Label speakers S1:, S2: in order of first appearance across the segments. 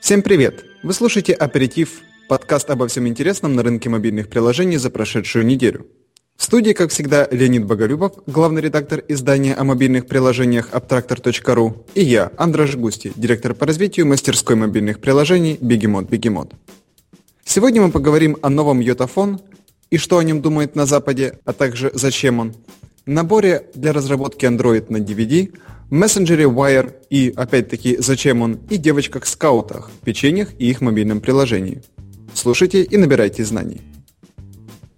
S1: Всем привет! Вы слушаете «Аперитив» – подкаст обо всем интересном на рынке мобильных приложений за прошедшую неделю. В студии, как всегда, Леонид Боголюбов, главный редактор издания о мобильных приложениях Abtractor.ru, и я, Андраш Густи, директор по развитию мастерской мобильных приложений Бегемот Бегемот. Сегодня мы поговорим о новом Йотафон и что о нем думает на Западе, а также зачем он, наборе для разработки Android на DVD – мессенджере Wire и, опять-таки, зачем он, и девочках-скаутах, печеньях и их мобильном приложении. Слушайте и набирайте знаний.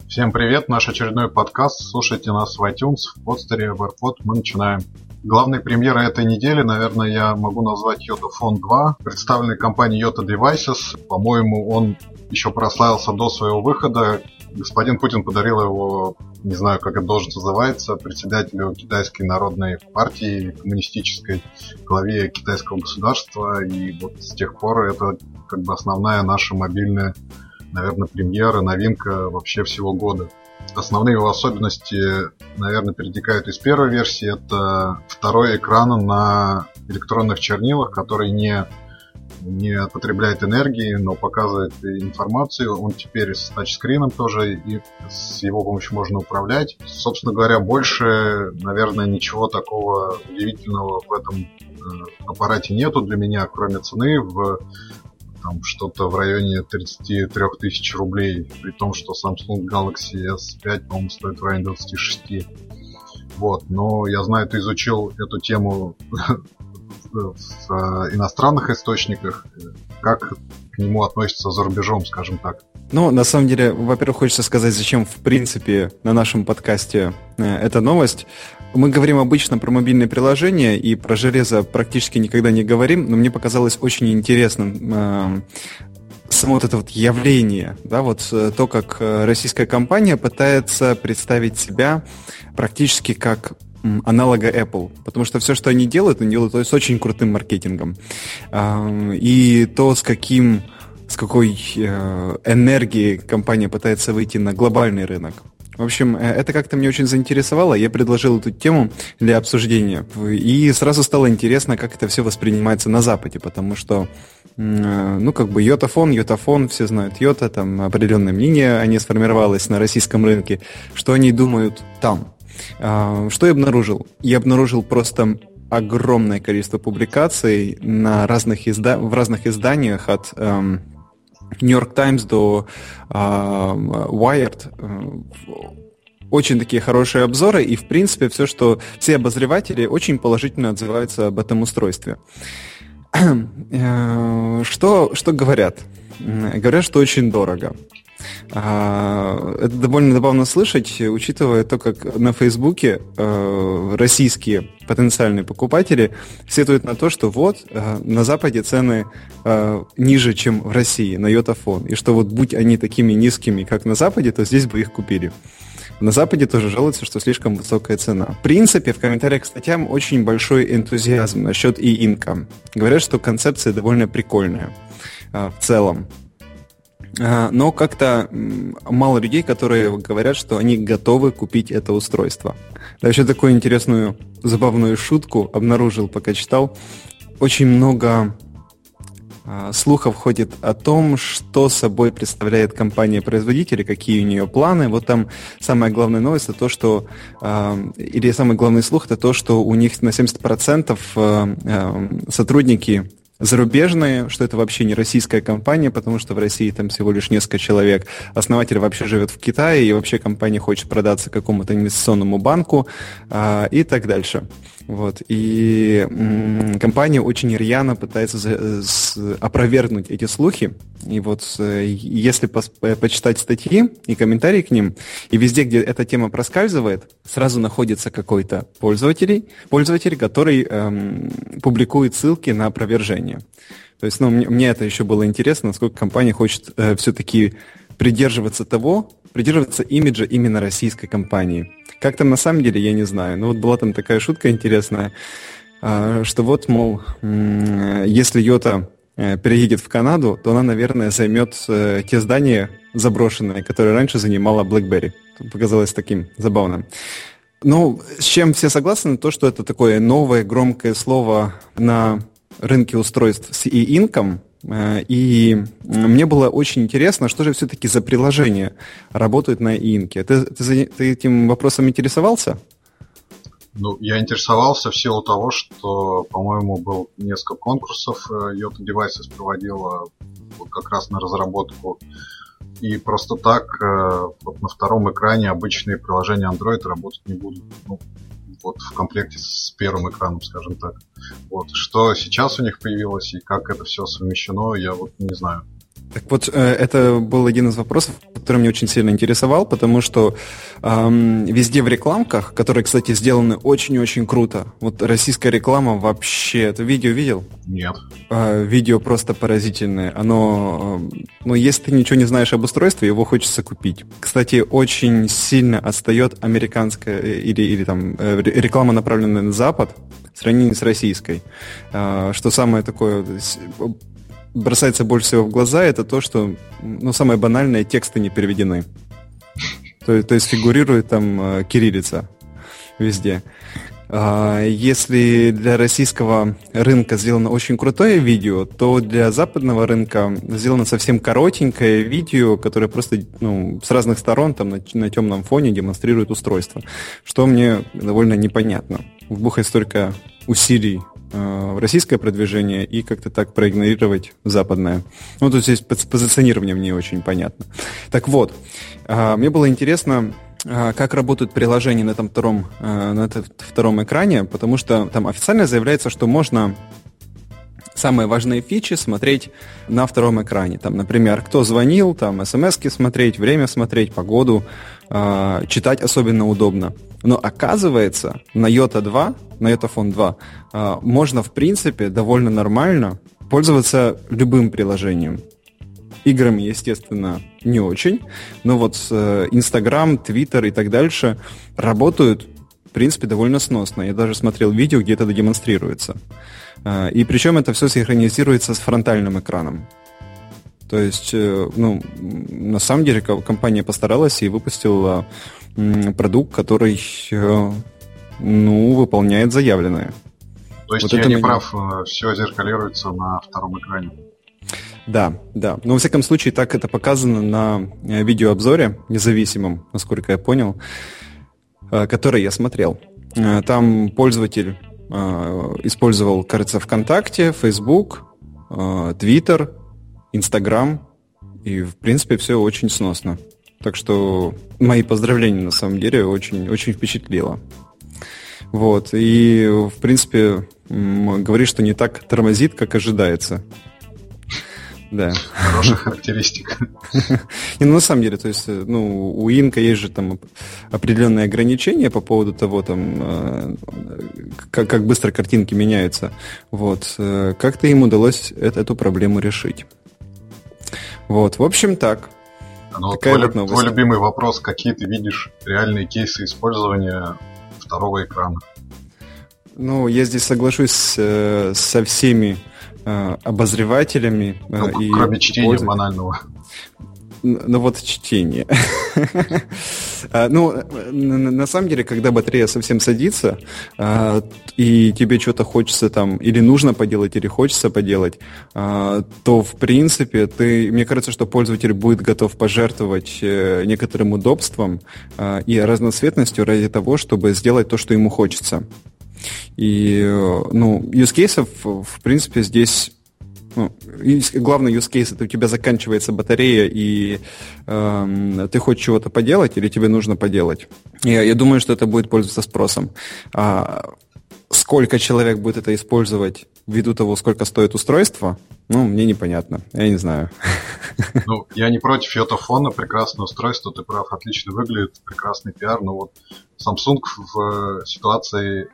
S2: Всем привет, наш очередной подкаст. Слушайте нас в iTunes, в подстере, в AirPod. Мы начинаем. Главной премьерой этой недели, наверное, я могу назвать Yota Phone 2, представленный компанией Yota Devices. По-моему, он еще прославился до своего выхода. Господин Путин подарил его не знаю, как это должен называться, председателю Китайской народной партии, коммунистической, главе китайского государства. И вот с тех пор это как бы основная наша мобильная, наверное, премьера, новинка вообще всего года. Основные его особенности, наверное, перетекают из первой версии. Это второй экран на электронных чернилах, который не не потребляет энергии, но показывает информацию. Он теперь с тачскрином тоже, и с его помощью можно управлять. Собственно говоря, больше, наверное, ничего такого удивительного в этом э, аппарате нету для меня, кроме цены в там что-то в районе 33 тысяч рублей, при том, что Samsung Galaxy S5, по-моему, стоит в районе 26. Вот, но я знаю, ты изучил эту тему в э, иностранных источниках, как к нему относятся за рубежом, скажем так.
S1: Ну, на самом деле, во-первых, хочется сказать, зачем, в принципе, на нашем подкасте э, эта новость. Мы говорим обычно про мобильные приложения и про железо практически никогда не говорим, но мне показалось очень интересным э, само вот это вот явление, да, вот э, то, как российская компания пытается представить себя практически как аналога Apple, потому что все, что они делают, они делают с очень крутым маркетингом. И то, с каким с какой э, энергией компания пытается выйти на глобальный рынок. В общем, э, это как-то мне очень заинтересовало. Я предложил эту тему для обсуждения. И сразу стало интересно, как это все воспринимается на Западе, потому что, э, ну, как бы йотафон, йотафон, все знают йота, там определенное мнение о ней сформировалось на российском рынке. Что они думают там? А, что я обнаружил? Я обнаружил просто огромное количество публикаций на разных изда... в разных изданиях от эм, New York Times до э, Wired. Очень такие хорошие обзоры, и в принципе все, что все обозреватели очень положительно отзываются об этом устройстве. Э, что, что говорят? Говорят, что очень дорого. А, это довольно забавно слышать, учитывая то, как на Фейсбуке э, российские потенциальные покупатели сетуют на то, что вот э, на Западе цены ниже, чем в России на йотафон, и что вот будь они такими низкими, как на Западе, то здесь бы их купили. На Западе тоже жалуются, что слишком высокая цена. В принципе, в комментариях к статьям очень большой энтузиазм насчет и-инка. Говорят, что концепция довольно прикольная в целом. А, но как-то мало людей, которые говорят, что они готовы купить это устройство. Да, еще такую интересную, забавную шутку обнаружил, пока читал. Очень много а, слухов ходит о том, что собой представляет компания-производитель, какие у нее планы. Вот там самая главная новость это то, что а, или самый главный слух это то, что у них на 70% сотрудники зарубежные, что это вообще не российская компания, потому что в России там всего лишь несколько человек. Основатель вообще живет в Китае, и вообще компания хочет продаться какому-то инвестиционному банку а, и так дальше. Вот. И компания очень рьяно пытается за, опровергнуть эти слухи. И вот э, если пос, э, почитать статьи и комментарии к ним, и везде, где эта тема проскальзывает, сразу находится какой-то пользователь, пользователь который эм, публикует ссылки на опровержение. То есть, ну, мне, мне это еще было интересно, насколько компания хочет э, все-таки придерживаться того, придерживаться имиджа именно российской компании. Как там на самом деле, я не знаю. Но вот была там такая шутка интересная, а, что вот, мол, если Йота э, переедет в Канаду, то она, наверное, займет э, те здания заброшенные, которые раньше занимала BlackBerry. Показалось таким забавным. Ну, с чем все согласны, то, что это такое новое громкое слово на рынке устройств с e-инком, Э, и мне было очень интересно, что же все-таки за приложение работает на инке. Ты, ты, ты этим вопросом интересовался?
S2: Ну, я интересовался в силу того, что, по-моему, был несколько конкурсов Yota Devices проводила вот как раз на разработку. И просто так вот на втором экране обычные приложения Android работать не будут. Ну, вот в комплекте с первым экраном, скажем так. Вот. Что сейчас у них появилось и как это все совмещено, я вот не знаю.
S1: Так вот, э, это был один из вопросов, который меня очень сильно интересовал, потому что эм, везде в рекламках, которые, кстати, сделаны очень-очень круто. Вот российская реклама вообще... Это видео видел?
S2: Нет.
S1: Э, видео просто поразительное. Оно... Э, ну, если ты ничего не знаешь об устройстве, его хочется купить. Кстати, очень сильно отстает американская э, или, или там э, реклама, направленная на Запад, в сравнении с российской. Э, что самое такое бросается больше всего в глаза, это то, что, ну, самое банальное, тексты не переведены. То, то есть фигурирует там э, кириллица везде. А, если для российского рынка сделано очень крутое видео, то для западного рынка сделано совсем коротенькое видео, которое просто ну, с разных сторон там на, на темном фоне демонстрирует устройство, что мне довольно непонятно. Вбухать столько усилий российское продвижение и как-то так проигнорировать западное. Ну, то есть позиционирование мне очень понятно. Так вот, э, мне было интересно, э, как работают приложения на этом втором, на этом втором экране, потому что там официально заявляется, что можно самые важные фичи смотреть на втором экране. Там, например, кто звонил, там смс смотреть, время смотреть, погоду, читать особенно удобно. Но оказывается, на Yota 2, на Yota Phone 2, а, можно, в принципе, довольно нормально пользоваться любым приложением. Играми, естественно, не очень, но вот Инстаграм, э, Твиттер и так дальше работают, в принципе, довольно сносно. Я даже смотрел видео, где это демонстрируется. А, и причем это все синхронизируется с фронтальным экраном. То есть, э, ну, на самом деле компания постаралась и выпустила продукт, который, э, ну, выполняет заявленное.
S2: То есть вот я не меня... прав, э, все зеркалируется на втором экране.
S1: Да, да. Но во всяком случае так это показано на видеообзоре независимом, насколько я понял, который я смотрел. Там пользователь использовал, кажется, ВКонтакте, Facebook, Twitter, Instagram, и, в принципе, все очень сносно. Так что мои поздравления, на самом деле, очень, очень впечатлило. Вот, и, в принципе, говорит, что не так тормозит, как ожидается.
S2: Да. Хорошая характеристика.
S1: И ну, на самом деле, то есть, ну, у Инка есть же там определенные ограничения по поводу того, там, э, как, как быстро картинки меняются. Вот. Э, как-то им удалось эту проблему решить. Вот, в общем, так.
S2: Ну, твой, вот твой любимый вопрос, какие ты видишь реальные кейсы использования второго экрана?
S1: Ну, я здесь соглашусь э, со всеми э, обозревателями.
S2: Э, ну, и кроме чтения банального.
S1: Ну вот чтение. А, ну, на самом деле, когда батарея совсем садится, а, и тебе что-то хочется там, или нужно поделать, или хочется поделать, а, то, в принципе, ты, мне кажется, что пользователь будет готов пожертвовать э, некоторым удобством и разноцветностью ради того, чтобы сделать то, что ему хочется. И, э, ну, use cases, в принципе, здесь ну, главный use case это у тебя заканчивается батарея, и э, ты хочешь чего-то поделать, или тебе нужно поделать. Я, я думаю, что это будет пользоваться спросом. А сколько человек будет это использовать ввиду того, сколько стоит устройство, ну, мне непонятно. Я не знаю.
S2: Ну, я не против йотафона, прекрасное устройство, ты прав, отлично выглядит, прекрасный пиар, но вот Samsung в ситуации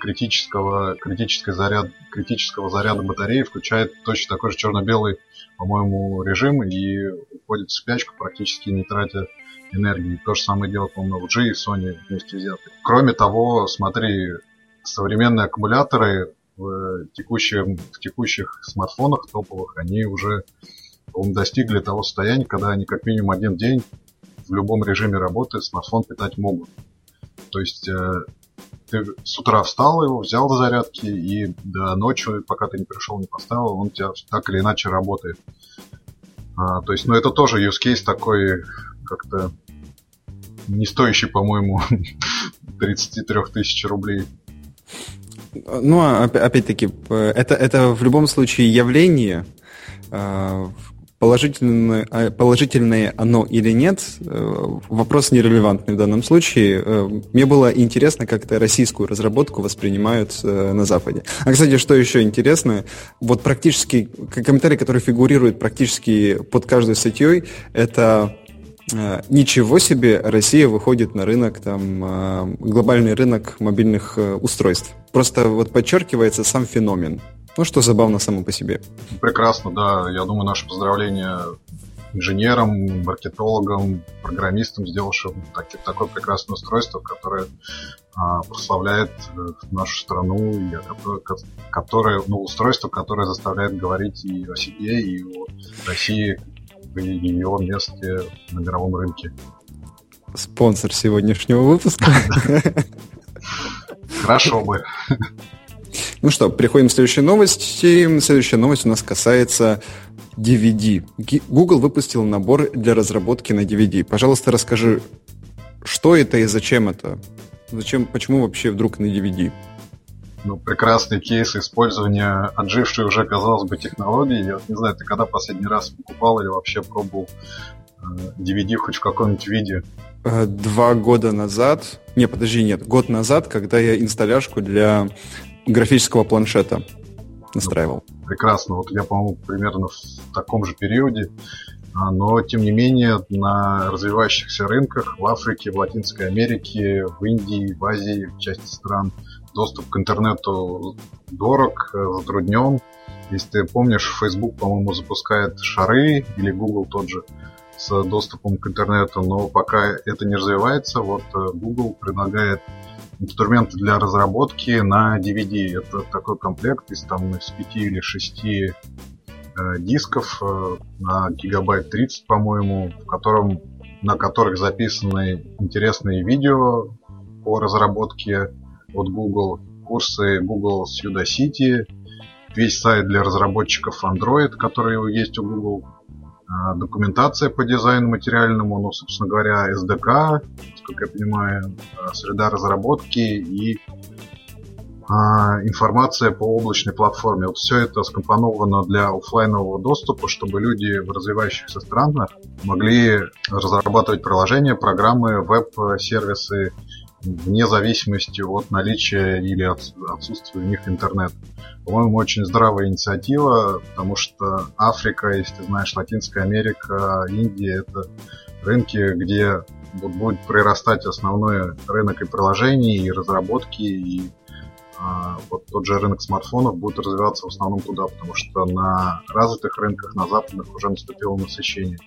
S2: критического, критической заряд, критического заряда батареи включает точно такой же черно-белый, по-моему, режим и уходит в спячку, практически не тратя энергии. То же самое делает, по-моему, LG и Sony вместе взятые. Кроме того, смотри, современные аккумуляторы в, текущих, в текущих смартфонах топовых, они уже достигли того состояния, когда они как минимум один день в любом режиме работы смартфон питать могут. То есть э, ты с утра встал его, взял до зарядки, и до ночи, пока ты не пришел, не поставил, он у тебя так или иначе работает. А, то есть, ну, это тоже use case такой как-то не стоящий, по-моему, 33 тысяч рублей.
S1: Ну, а опять-таки, это, это в любом случае явление, а, положительное, а, положительное оно или нет, э, вопрос нерелевантный в данном случае. Э, мне было интересно, как это российскую разработку воспринимают э, на Западе. А, кстати, что еще интересно, вот практически, комментарий, который фигурирует практически под каждой статьей, это Ничего себе, Россия выходит на рынок, там, глобальный рынок мобильных устройств. Просто вот подчеркивается сам феномен. Ну, что забавно само по себе.
S2: Прекрасно, да. Я думаю, наше поздравление инженерам, маркетологам, программистам, сделавшим так, такое прекрасное устройство, которое а, прославляет э, нашу страну, и которое, которое, ну, устройство, которое заставляет говорить и о себе, и о России, и ее месте на мировом рынке.
S1: Спонсор сегодняшнего выпуска.
S2: Хорошо бы.
S1: Ну что, переходим к следующей новости. Следующая новость у нас касается DVD. Google выпустил набор для разработки на DVD. Пожалуйста, расскажи, что это и зачем это? Зачем, почему вообще вдруг на DVD?
S2: Ну, прекрасный кейс использования отжившей уже, казалось бы, технологии. Я вот не знаю, ты когда последний раз покупал или вообще пробовал DVD э, хоть в каком-нибудь виде?
S1: Э, два года назад, не, подожди, нет, год назад, когда я инсталляшку для графического планшета настраивал.
S2: Прекрасно. Вот я, по-моему, примерно в таком же периоде. А, но, тем не менее, на развивающихся рынках в Африке, в Латинской Америке, в Индии, в Азии, в части стран, доступ к интернету дорог, затруднен. Если ты помнишь, Facebook, по-моему, запускает шары, или Google тот же, с доступом к интернету, но пока это не развивается, вот э, Google предлагает инструменты для разработки на DVD. Это такой комплект из, там, из 5 или 6 э, дисков э, на гигабайт 30, по-моему, в котором, на которых записаны интересные видео по разработке от Google, курсы Google Udacity, весь сайт для разработчиков Android, который есть у Google, документация по дизайну материальному, ну, собственно говоря, SDK, как я понимаю, а, среда разработки и а, информация по облачной платформе. Вот все это скомпоновано для офлайнового доступа, чтобы люди в развивающихся странах могли разрабатывать приложения, программы, веб-сервисы вне зависимости от наличия или отсутствия у них интернета. По-моему, очень здравая инициатива, потому что Африка, если ты знаешь, Латинская Америка, Индия — это рынки, где будет прирастать основной рынок и приложений, и разработки, и а, вот тот же рынок смартфонов будет развиваться в основном туда, потому что на развитых рынках, на западных уже наступило насыщение.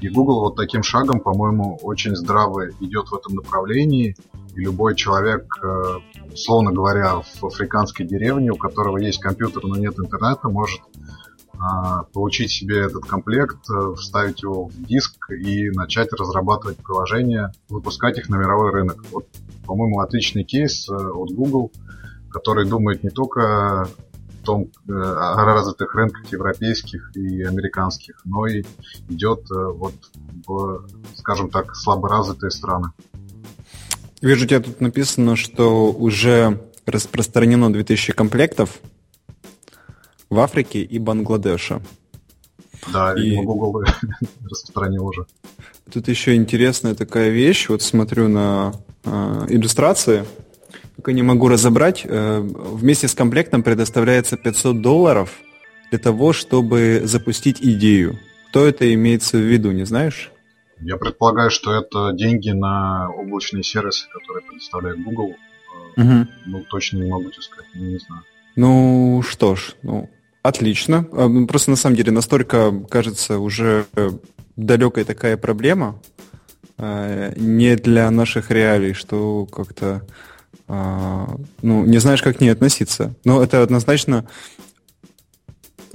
S2: И Google вот таким шагом, по-моему, очень здраво идет в этом направлении. Любой человек, э, условно говоря, в африканской деревне, у которого есть компьютер, но нет интернета, может а, получить себе этот комплект, э, вставить его в диск и начать разрабатывать приложения, выпускать их на мировой рынок. Вот, по-моему, отличный кейс э, от Google, который думает не только в том, о развитых рынках европейских и американских, но и идет вот в, скажем так, слаборазвитые страны.
S1: Вижу, у тебя тут написано, что уже распространено 2000 комплектов в Африке и Бангладеше.
S2: Да, и Google распространил уже.
S1: Тут еще интересная такая вещь. Вот смотрю на э, иллюстрации, только не могу разобрать. Э, вместе с комплектом предоставляется 500 долларов для того, чтобы запустить идею. Кто это имеется в виду, не знаешь?
S2: Я предполагаю, что это деньги на облачные сервисы, которые предоставляет Google. Угу. Ну, точно не могу тебе сказать, не знаю.
S1: Ну, что ж, ну, отлично. А, ну, просто на самом деле настолько, кажется, уже далекая такая проблема, а, не для наших реалий, что как-то ну, не знаешь, как к ней относиться. Но это однозначно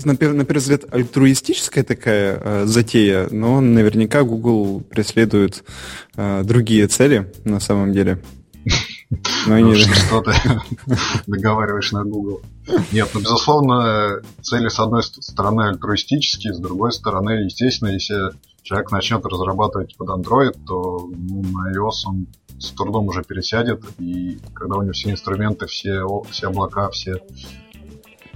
S1: на, на первый взгляд, альтруистическая такая э, затея, но наверняка Google преследует э, другие цели на самом деле.
S2: Ну, они... Что ты договариваешь на Google. Нет, ну, безусловно, цели, с одной стороны, альтруистические, с другой стороны, естественно, если человек начнет разрабатывать под Android, то ну, на iOS он с трудом уже пересядет, и когда у него все инструменты, все, все облака, все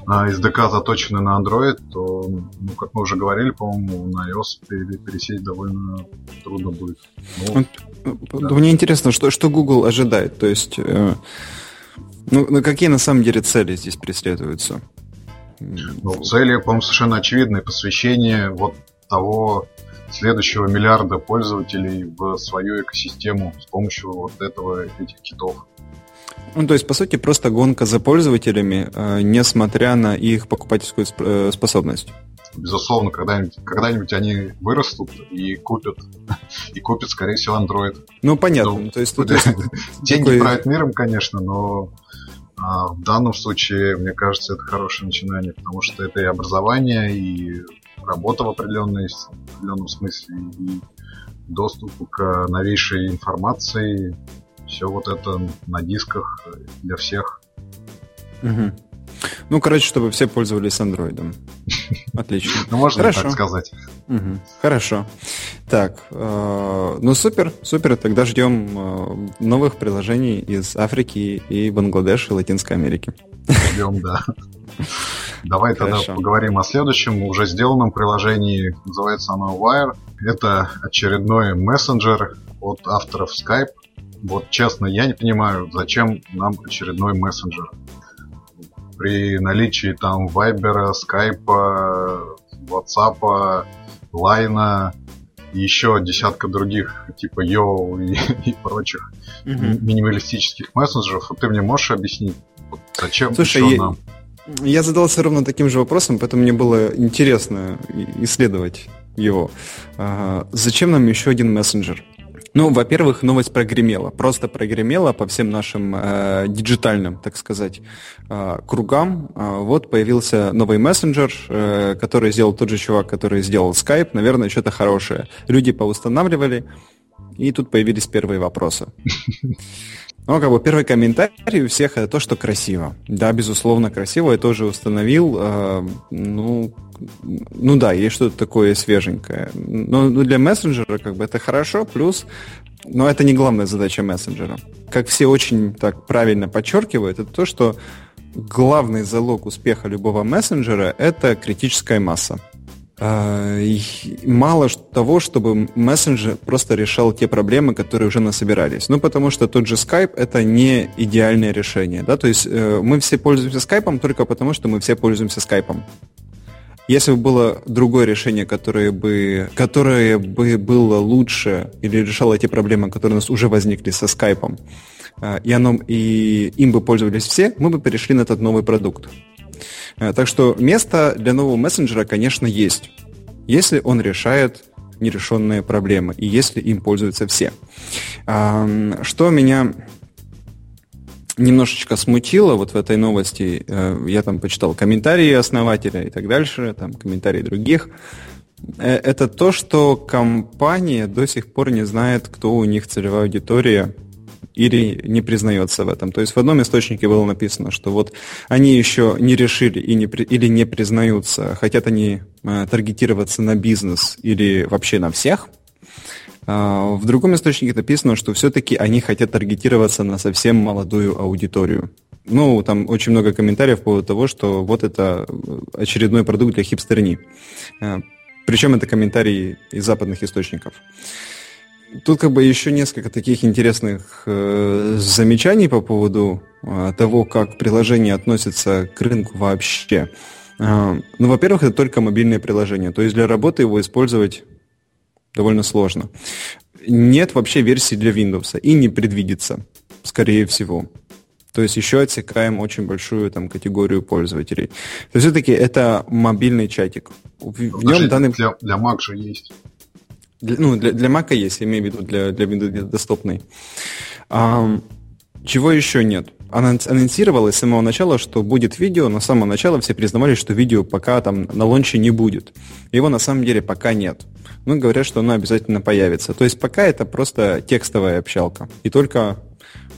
S2: SDK заточены на Android, то, ну, как мы уже говорили, по-моему, на iOS пересесть довольно трудно будет.
S1: Ну, вот, да. Мне интересно, что, что Google ожидает, то есть, э, ну, ну, какие на самом деле цели здесь преследуются?
S2: Ну, цели, по-моему, совершенно очевидные. Посвящение вот того следующего миллиарда пользователей в свою экосистему с помощью вот этого, этих китов.
S1: Ну, то есть, по сути, просто гонка за пользователями, э, несмотря на их покупательскую э, способность.
S2: Безусловно, когда-нибудь, когда-нибудь они вырастут и купят, и купят, скорее всего, Android.
S1: Ну, понятно. Ну, то есть,
S2: есть деньги такой... правят миром, конечно, но а, в данном случае, мне кажется, это хорошее начинание, потому что это и образование, и работа в, определенной, в определенном смысле, и доступ к новейшей информации, все вот это на дисках для всех.
S1: Угу. Ну, короче, чтобы все пользовались андроидом. Отлично.
S2: Ну, можно Хорошо. так сказать.
S1: Угу. Хорошо. Так, э, ну супер, супер. Тогда ждем э, новых приложений из Африки и Бангладеш и Латинской Америки.
S2: Ждем, да. Давай Хорошо. тогда поговорим о следующем, уже сделанном приложении. Называется оно Wire. Это очередной мессенджер от авторов Skype. Вот честно, я не понимаю, зачем нам очередной мессенджер. При наличии там Viber, Skype, WhatsApp, Line и еще десятка других, типа Yo и, и прочих mm-hmm. минималистических мессенджеров. Вот ты мне можешь объяснить, вот зачем Слушай, еще я, нам?
S1: Я задался ровно таким же вопросом, поэтому мне было интересно исследовать его. А, зачем нам еще один мессенджер? Ну, во-первых, новость прогремела, просто прогремела по всем нашим э, диджитальным, так сказать, э, кругам. Э, вот появился новый мессенджер, э, который сделал тот же чувак, который сделал Skype. Наверное, что-то хорошее. Люди поустанавливали, и тут появились первые вопросы. Ну, как бы первый комментарий у всех это то, что красиво. Да, безусловно, красиво. Я тоже установил. Э, ну, ну да, есть что-то такое свеженькое. Но ну, для мессенджера как бы это хорошо, плюс но это не главная задача мессенджера. Как все очень так правильно подчеркивают, это то, что главный залог успеха любого мессенджера – это критическая масса. А, мало того, чтобы мессенджер просто решал те проблемы, которые уже насобирались. Ну, потому что тот же Skype — это не идеальное решение. Да? То есть э, мы все пользуемся Skype только потому, что мы все пользуемся Skype. Если бы было другое решение, которое бы, которое бы было лучше или решало те проблемы, которые у нас уже возникли со Skype, э, и, оно, и им бы пользовались все, мы бы перешли на этот новый продукт. Э, так что место для нового мессенджера, конечно, есть, если он решает нерешенные проблемы и если им пользуются все. Что меня немножечко смутило вот в этой новости, э, я там почитал комментарии основателя и так дальше, там комментарии других, э, это то, что компания до сих пор не знает, кто у них целевая аудитория или не признается в этом. То есть в одном источнике было написано, что вот они еще не решили и не, или не признаются, хотят они э, таргетироваться на бизнес или вообще на всех. А, в другом источнике написано, что все-таки они хотят таргетироваться на совсем молодую аудиторию. Ну, там очень много комментариев по поводу того, что вот это очередной продукт для хипстерни. А, Причем это комментарии из западных источников. Тут как бы еще несколько таких интересных э, замечаний по поводу э, того, как приложение относится к рынку вообще. Э, ну, во-первых, это только мобильное приложение, то есть для работы его использовать довольно сложно. Нет вообще версии для Windows и не предвидится, скорее всего. То есть еще отсекаем очень большую там, категорию пользователей. То есть все-таки это мобильный чатик.
S2: В, нем данный... Для, для Mac же есть.
S1: Для, ну, для, для Mac есть, я имею в виду для, для Windows доступный. А, чего еще нет? Анонсировалось с самого начала, что будет видео, но с самого начала все признавали, что видео пока там на лонче не будет. Его на самом деле пока нет. Ну, говорят, что оно обязательно появится. То есть пока это просто текстовая общалка. И только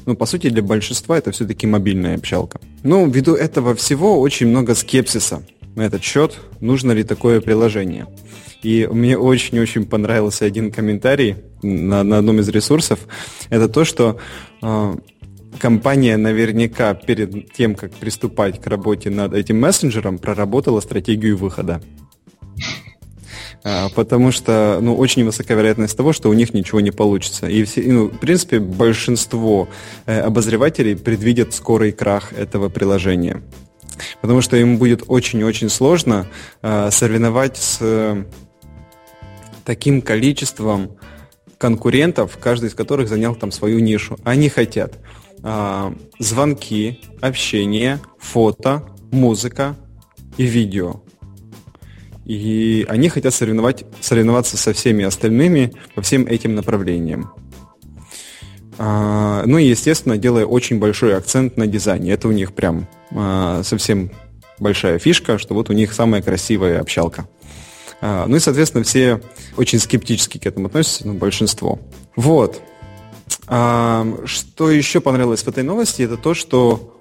S1: ну, по сути, для большинства это все-таки мобильная общалка. Ну, ввиду этого всего очень много скепсиса на этот счет, нужно ли такое приложение. И мне очень-очень понравился один комментарий на, на одном из ресурсов. Это то, что э, компания наверняка перед тем, как приступать к работе над этим мессенджером, проработала стратегию выхода. А, потому что, ну, очень высока вероятность того, что у них ничего не получится. И, все, ну, в принципе, большинство э, обозревателей предвидят скорый крах этого приложения. Потому что им будет очень-очень сложно э, соревновать с э, таким количеством конкурентов, каждый из которых занял там свою нишу. Они хотят э, звонки, общение, фото, музыка и видео. И они хотят соревновать, соревноваться со всеми остальными по всем этим направлениям. А, ну и, естественно, делая очень большой акцент на дизайне. Это у них прям а, совсем большая фишка, что вот у них самая красивая общалка. А, ну и, соответственно, все очень скептически к этому относятся, ну, большинство. Вот. Что еще понравилось в этой новости, это то, что...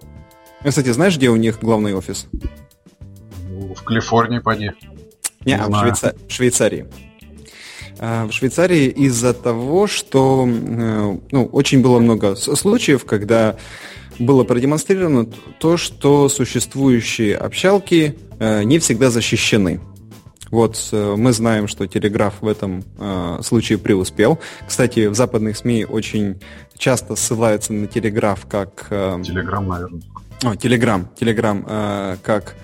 S1: Ну, кстати, знаешь, где у них главный офис?
S2: В Калифорнии, поди.
S1: Не, а в, Швейца... в Швейцарии. А, в Швейцарии из-за того, что э, ну, очень было много случаев, когда было продемонстрировано то, что существующие общалки э, не всегда защищены. Вот э, мы знаем, что Телеграф в этом э, случае преуспел. Кстати, в западных СМИ очень часто ссылаются на Телеграф как...
S2: Э, Телеграм, наверное.
S1: О, Телеграм. Телеграм э, как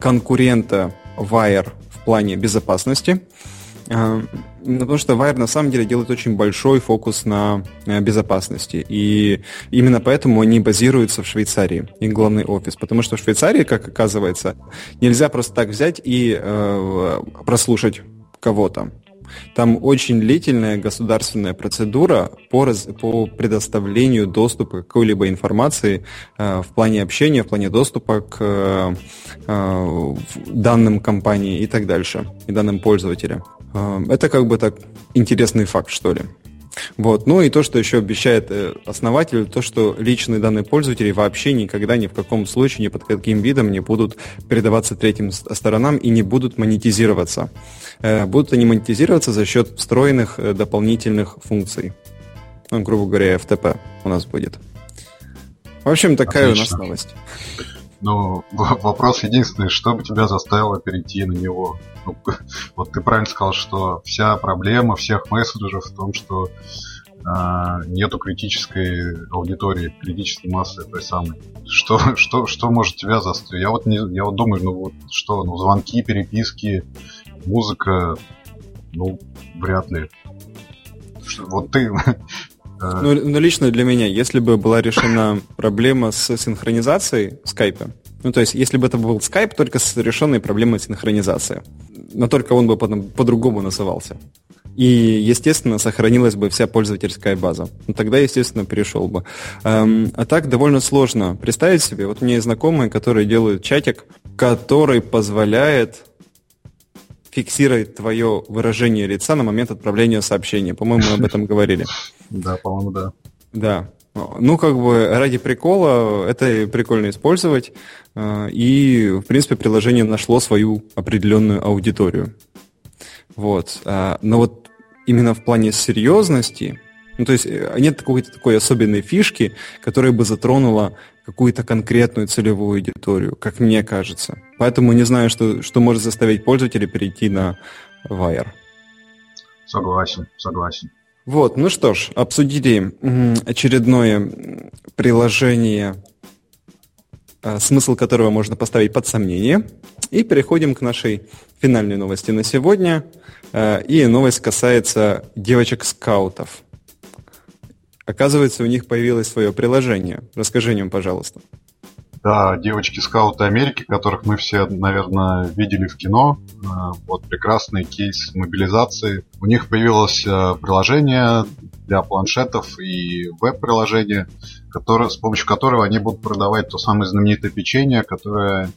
S1: конкурента Wire плане безопасности. А, потому что Wire на самом деле делает очень большой фокус на э, безопасности. И именно поэтому они базируются в Швейцарии, их главный офис. Потому что в Швейцарии, как оказывается, нельзя просто так взять и э, прослушать кого-то. Там очень длительная государственная процедура по, раз, по предоставлению доступа к какой-либо информации э, в плане общения, в плане доступа к э, э, данным компании и так дальше, и данным пользователя. Э, это как бы так интересный факт, что ли. Вот. Ну и то, что еще обещает э, основатель, то, что личные данные пользователей вообще никогда ни в каком случае, ни под каким видом не будут передаваться третьим сторонам и не будут монетизироваться. Э, будут они монетизироваться за счет встроенных э, дополнительных функций. Ну, грубо говоря, FTP у нас будет. В общем, такая Отлично. у нас новость.
S2: Ну, вопрос единственный, что бы тебя заставило перейти на него? Ну, вот ты правильно сказал, что вся проблема всех мессенджеров в том, что а, нету критической аудитории, критической массы той самой. Что, что, что может тебя заставить? Я вот, не, я вот думаю, ну вот что, ну звонки, переписки, музыка, ну, вряд ли. Вот ты
S1: ну, ну, лично для меня, если бы была решена проблема с синхронизацией скайпа, ну, то есть, если бы это был скайп, только с решенной проблемой синхронизации, но только он бы потом по-другому назывался. И, естественно, сохранилась бы вся пользовательская база. Ну, тогда, естественно, перешел бы. Эм, а так довольно сложно представить себе. Вот у меня есть знакомые, которые делают чатик, который позволяет фиксировать твое выражение лица на момент отправления сообщения. По-моему, мы об этом говорили.
S2: Да, по-моему, да.
S1: Да. Ну, как бы ради прикола это прикольно использовать. Э, и, в принципе, приложение нашло свою определенную аудиторию. Вот. А, но вот именно в плане серьезности, ну, то есть э, нет какой-то такой особенной фишки, которая бы затронула какую-то конкретную целевую аудиторию, как мне кажется. Поэтому не знаю, что, что может заставить пользователя перейти на Wire.
S2: Согласен, согласен.
S1: Вот, ну что ж, обсудили очередное приложение, а, смысл которого можно поставить под сомнение. И переходим к нашей финальной новости на сегодня. А, и новость касается девочек-скаутов. Оказывается, у них появилось свое приложение. Расскажи о нем, пожалуйста.
S2: Да, девочки-скауты Америки, которых мы все, наверное, видели в кино. Э, вот прекрасный кейс мобилизации. У них появилось э, приложение для планшетов и веб-приложение, которое, с помощью которого они будут продавать то самое знаменитое печенье, которое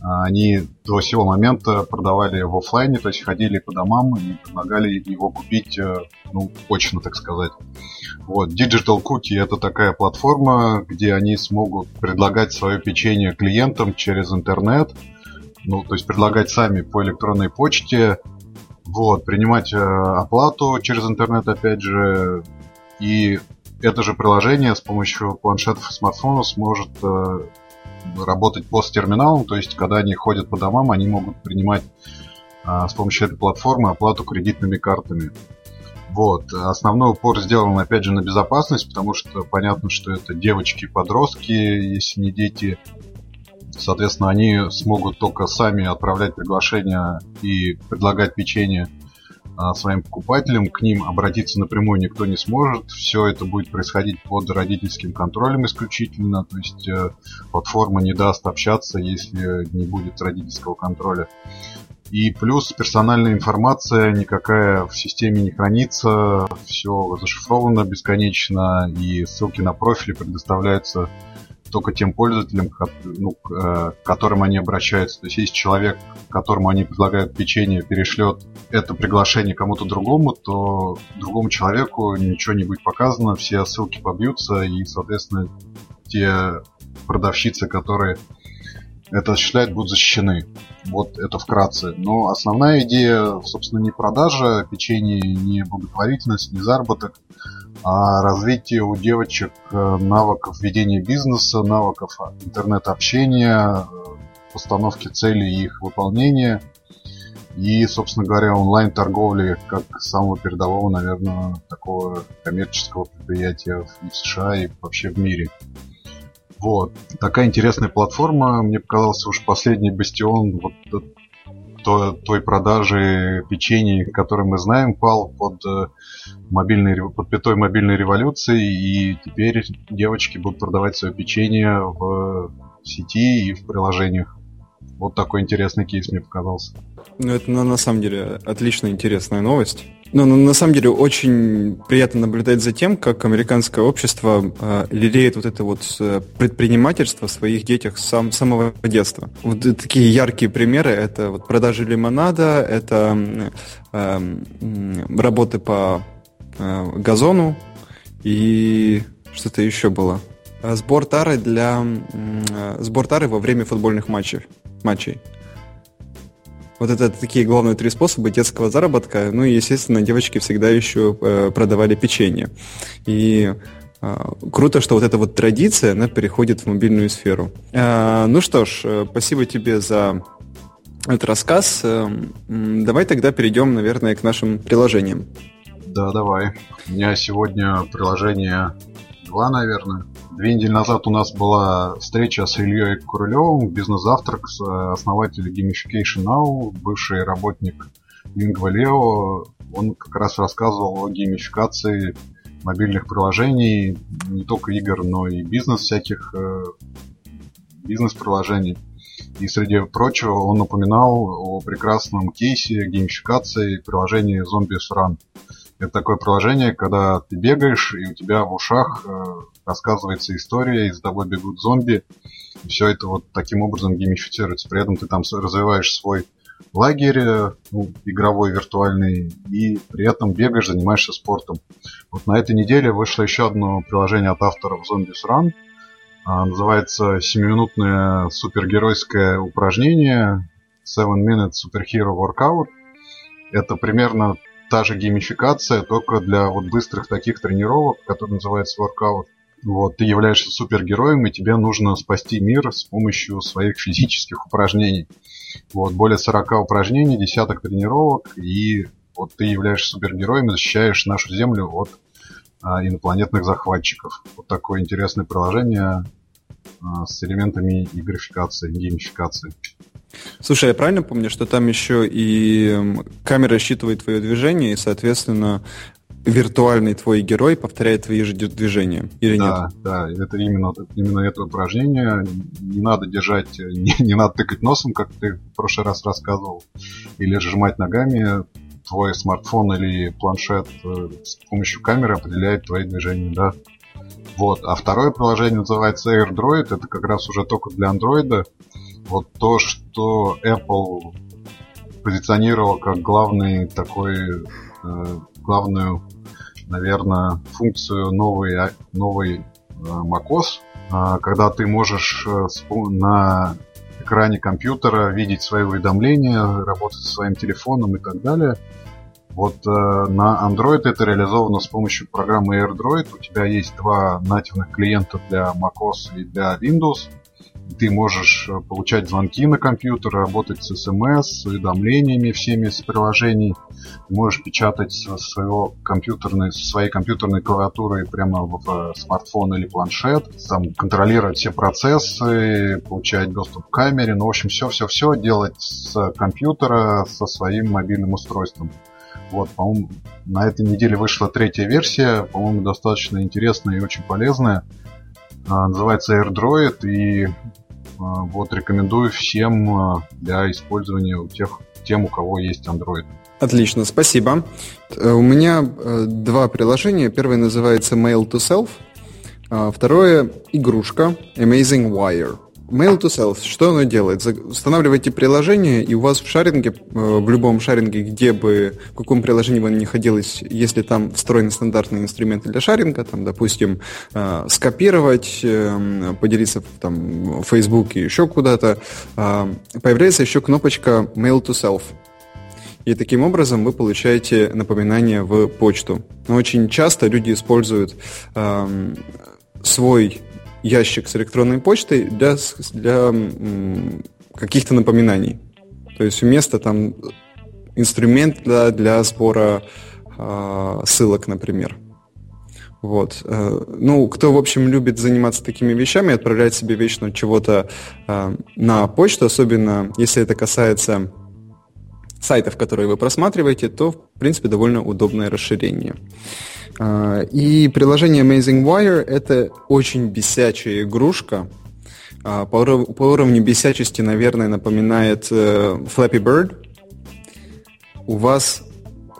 S2: они до сего момента продавали в офлайне, то есть ходили по домам и предлагали его купить, э, ну, очно, так сказать. Вот, Digital Cookie это такая платформа, где они смогут предлагать свое печенье клиентам через интернет, ну, то есть предлагать сами по электронной почте, вот, принимать э, оплату через интернет, опять же, и это же приложение с помощью планшетов и смартфонов сможет э, работать посттерминалом, то есть когда они ходят по домам, они могут принимать а, с помощью этой платформы оплату кредитными картами. Вот. Основной упор сделан, опять же, на безопасность, потому что понятно, что это девочки, подростки, если не дети. Соответственно, они смогут только сами отправлять приглашения и предлагать печенье своим покупателям, к ним обратиться напрямую никто не сможет. Все это будет происходить под родительским контролем исключительно, то есть э, платформа не даст общаться, если не будет родительского контроля. И плюс персональная информация никакая в системе не хранится, все зашифровано бесконечно, и ссылки на профили предоставляются только тем пользователям, ну, к которым они обращаются. То есть, если человек, которому они предлагают печенье, перешлет это приглашение кому-то другому, то другому человеку ничего не будет показано, все ссылки побьются, и, соответственно, те продавщицы, которые это осуществляют, будут защищены. Вот это вкратце. Но основная идея, собственно, не продажа печенья, не благотворительность, не заработок, развитие у девочек э, навыков ведения бизнеса, навыков интернет-общения, э, постановки целей и их выполнения. И, собственно говоря, онлайн-торговли как самого передового, наверное, такого коммерческого предприятия в США, и вообще в мире. Вот. Такая интересная платформа. Мне показался уж последний бастион вот той, той продажи печенья, который мы знаем, пал под э, мобильной, под пятой мобильной революции, и теперь девочки будут продавать свое печенье в сети и в приложениях. Вот такой интересный кейс мне показался.
S1: Ну, это на, на самом деле отличная интересная новость. Но ну, на самом деле очень приятно наблюдать за тем, как американское общество э, лелеет вот это вот э, предпринимательство в своих детях с сам, самого детства. Вот такие яркие примеры это вот продажи лимонада, это э, работы по э, газону и что-то еще было. Сбор тары для э, сбор тары во время футбольных матчей матчей. Вот это такие главные три способа детского заработка. Ну и, естественно, девочки всегда еще э, продавали печенье. И э, круто, что вот эта вот традиция, она переходит в мобильную сферу. Э, ну что ж, спасибо тебе за этот рассказ. Давай тогда перейдем, наверное, к нашим приложениям.
S2: Да, давай. У меня сегодня приложение два, наверное. Две недели назад у нас была встреча с Ильей Курылевым, бизнес-завтрак, основатель Gamification Now, бывший работник Lingua Leo. Он как раз рассказывал о геймификации мобильных приложений, не только игр, но и бизнес всяких э, бизнес-приложений. И среди прочего он упоминал о прекрасном кейсе геймификации приложения Zombies Run. Это такое приложение, когда ты бегаешь, и у тебя в ушах э, рассказывается история, и за тобой бегут зомби. И все это вот таким образом геймифицируется. При этом ты там развиваешь свой лагерь, э, ну, игровой, виртуальный, и при этом бегаешь, занимаешься спортом. Вот на этой неделе вышло еще одно приложение от авторов Zombies Run. А, называется «Семиминутное супергеройское упражнение» Seven Minute Superhero Workout. Это примерно та же геймификация, только для вот быстрых таких тренировок, которые называются воркаут. Вот, ты являешься супергероем, и тебе нужно спасти мир с помощью своих физических упражнений. Вот, более 40 упражнений, десяток тренировок, и вот ты являешься супергероем и защищаешь нашу Землю от а, инопланетных захватчиков. Вот такое интересное приложение а, с элементами игрификации, геймификации.
S1: Слушай, я правильно помню, что там еще и камера считывает твое движение, и, соответственно, виртуальный твой герой повторяет твои же движения, или
S2: да, нет? Да, это именно, именно это упражнение. Не надо держать, не, не надо тыкать носом, как ты в прошлый раз рассказывал, или сжимать ногами. Твой смартфон или планшет э, с помощью камеры определяет твои движения, да. Вот. А второе приложение называется AirDroid. Это как раз уже только для андроида. Вот то, что Apple позиционировал как главный такой, э, главную, наверное, функцию новой, а, новой э, macOS, э, когда ты можешь э, на экране компьютера видеть свои уведомления, работать со своим телефоном и так далее. Вот э, на Android это реализовано с помощью программы AirDroid. У тебя есть два нативных клиента для macOS и для Windows. Ты можешь э, получать звонки на компьютер, работать с SMS, с уведомлениями всеми с приложений. Можешь печатать со, своего компьютерной, со своей компьютерной клавиатурой прямо в, в смартфон или планшет. Там контролировать все процессы, получать доступ к камере. Ну, в общем, все-все-все делать с компьютера, со своим мобильным устройством. Вот, по-моему, на этой неделе вышла третья версия, по-моему, достаточно интересная и очень полезная. А, называется AirDroid, и а, вот рекомендую всем а, для использования у тех, тем, у кого есть Android.
S1: Отлично, спасибо. Э, у меня э, два приложения. Первое называется Mail to Self, второе игрушка Amazing Wire. Mail to Self, что оно делает? Устанавливаете приложение, и у вас в шаринге, э, в любом шаринге, где бы, в каком приложении бы оно ни находилось, если там встроены стандартные инструменты для шаринга, там, допустим, э, скопировать, э, поделиться там, в Facebook и еще куда-то, появляется еще кнопочка Mail to Self. И таким образом вы получаете напоминание в почту. Но очень часто люди используют свой ящик с электронной почтой для, для каких-то напоминаний. То есть вместо там инструмент для, для сбора э, ссылок, например. Вот. Э, ну, кто, в общем, любит заниматься такими вещами, отправлять себе вечно чего-то э, на почту, особенно если это касается сайтов, которые вы просматриваете, то, в принципе, довольно удобное расширение. А, и приложение Amazing Wire — это очень бесячая игрушка. А, по, уровню бесячести, наверное, напоминает э, Flappy Bird. У вас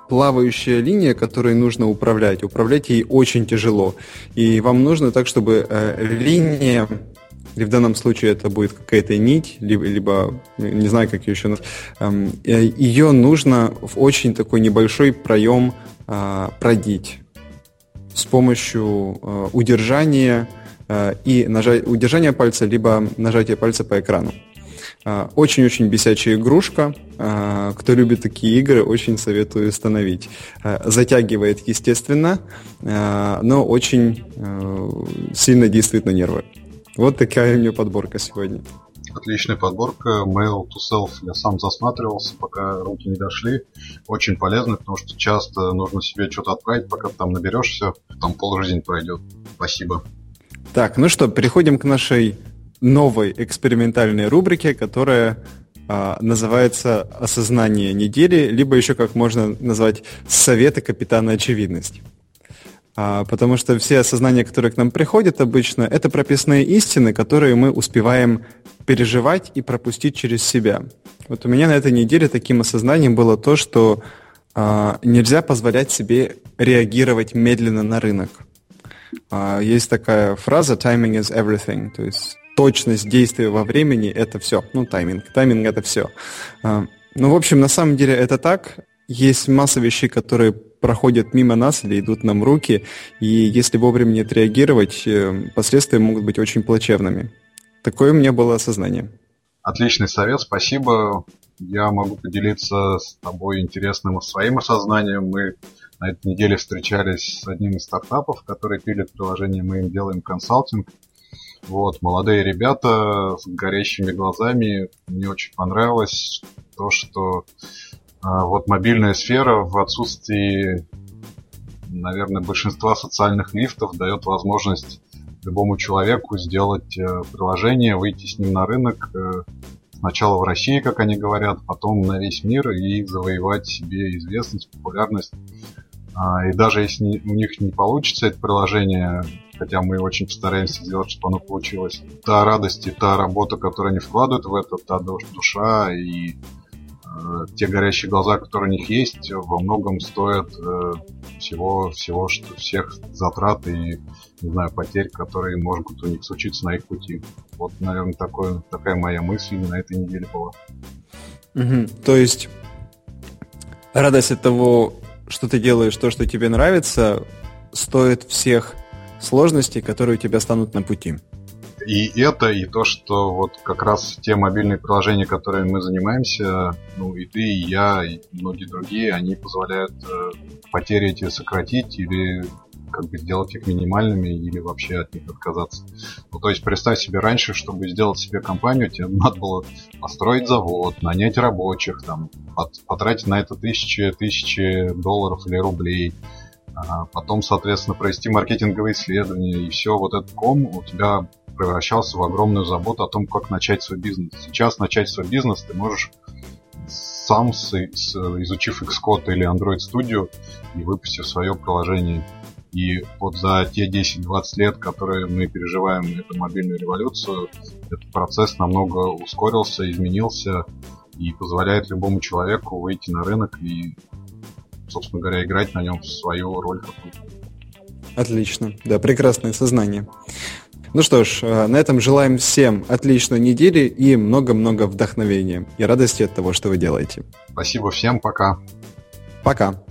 S1: плавающая линия, которой нужно управлять. Управлять ей очень тяжело. И вам нужно так, чтобы э, линия или в данном случае это будет какая-то нить, либо, либо не знаю, как ее еще ее нужно в очень такой небольшой проем а, продеть с помощью э, удержания э, и нажа... удержания пальца, либо нажатия пальца по экрану. Э, очень-очень бесячая игрушка. Кто любит такие игры, очень советую установить. Затягивает, естественно, но очень сильно действует на нервы. Вот такая у меня подборка сегодня.
S2: Отличная подборка. Mail to Self я сам засматривался, пока руки не дошли. Очень полезно, потому что часто нужно себе что-то отправить, пока ты там наберешься, там полжизни пройдет. Спасибо.
S1: Так, ну что, переходим к нашей новой экспериментальной рубрике, которая а, называется «Осознание недели», либо еще как можно назвать «Советы капитана очевидность». А, потому что все осознания, которые к нам приходят обычно, это прописные истины, которые мы успеваем переживать и пропустить через себя. Вот у меня на этой неделе таким осознанием было то, что э, нельзя позволять себе реагировать медленно на рынок. Э, есть такая фраза «timing is everything», то есть точность действия во времени – это все. Ну, тайминг. Тайминг – это все. Э, ну, в общем, на самом деле это так. Есть масса вещей, которые проходят мимо нас или идут нам в руки, и если вовремя не отреагировать, э, последствия могут быть очень плачевными. Такое у меня было осознание.
S2: Отличный совет, спасибо. Я могу поделиться с тобой интересным своим осознанием. Мы на этой неделе встречались с одним из стартапов, которые пилят приложение, мы им делаем консалтинг. Вот, молодые ребята с горящими глазами. Мне очень понравилось то, что вот мобильная сфера в отсутствии, наверное, большинства социальных лифтов дает возможность любому человеку сделать э, приложение, выйти с ним на рынок, э, сначала в России, как они говорят, потом на весь мир и завоевать себе известность, популярность. А, и даже если у них не получится это приложение, хотя мы очень постараемся сделать, чтобы оно получилось, та радость и та работа, которую они вкладывают в это, та душа и те горящие глаза, которые у них есть, во многом стоят э, всего, всего что, всех затрат и, не знаю, потерь, которые, быть, у них случиться на их пути. Вот, наверное, такой, такая моя мысль на этой неделе была.
S1: Угу. То есть радость от того, что ты делаешь то, что тебе нравится, стоит всех сложностей, которые у тебя станут на пути.
S2: И это, и то, что вот как раз те мобильные приложения, которыми мы занимаемся, ну и ты, и я, и многие другие, они позволяют э, потери эти сократить или как бы сделать их минимальными или вообще от них отказаться. Ну, то есть представь себе раньше, чтобы сделать себе компанию, тебе надо было построить завод, нанять рабочих, там, потратить на это тысячи, тысячи долларов или рублей, а потом, соответственно, провести маркетинговые исследования, и все, вот этот ком у тебя превращался в огромную заботу о том, как начать свой бизнес. Сейчас начать свой бизнес ты можешь сам, с, с, изучив Xcode или Android Studio и выпустив свое приложение. И вот за те 10-20 лет, которые мы переживаем эту мобильную революцию, этот процесс намного ускорился, изменился и позволяет любому человеку выйти на рынок и, собственно говоря, играть на нем свою роль какую-то.
S1: Отлично. Да, прекрасное сознание. Ну что ж, э, на этом желаем всем отличной недели и много-много вдохновения и радости от того, что вы делаете.
S2: Спасибо всем, пока.
S1: Пока.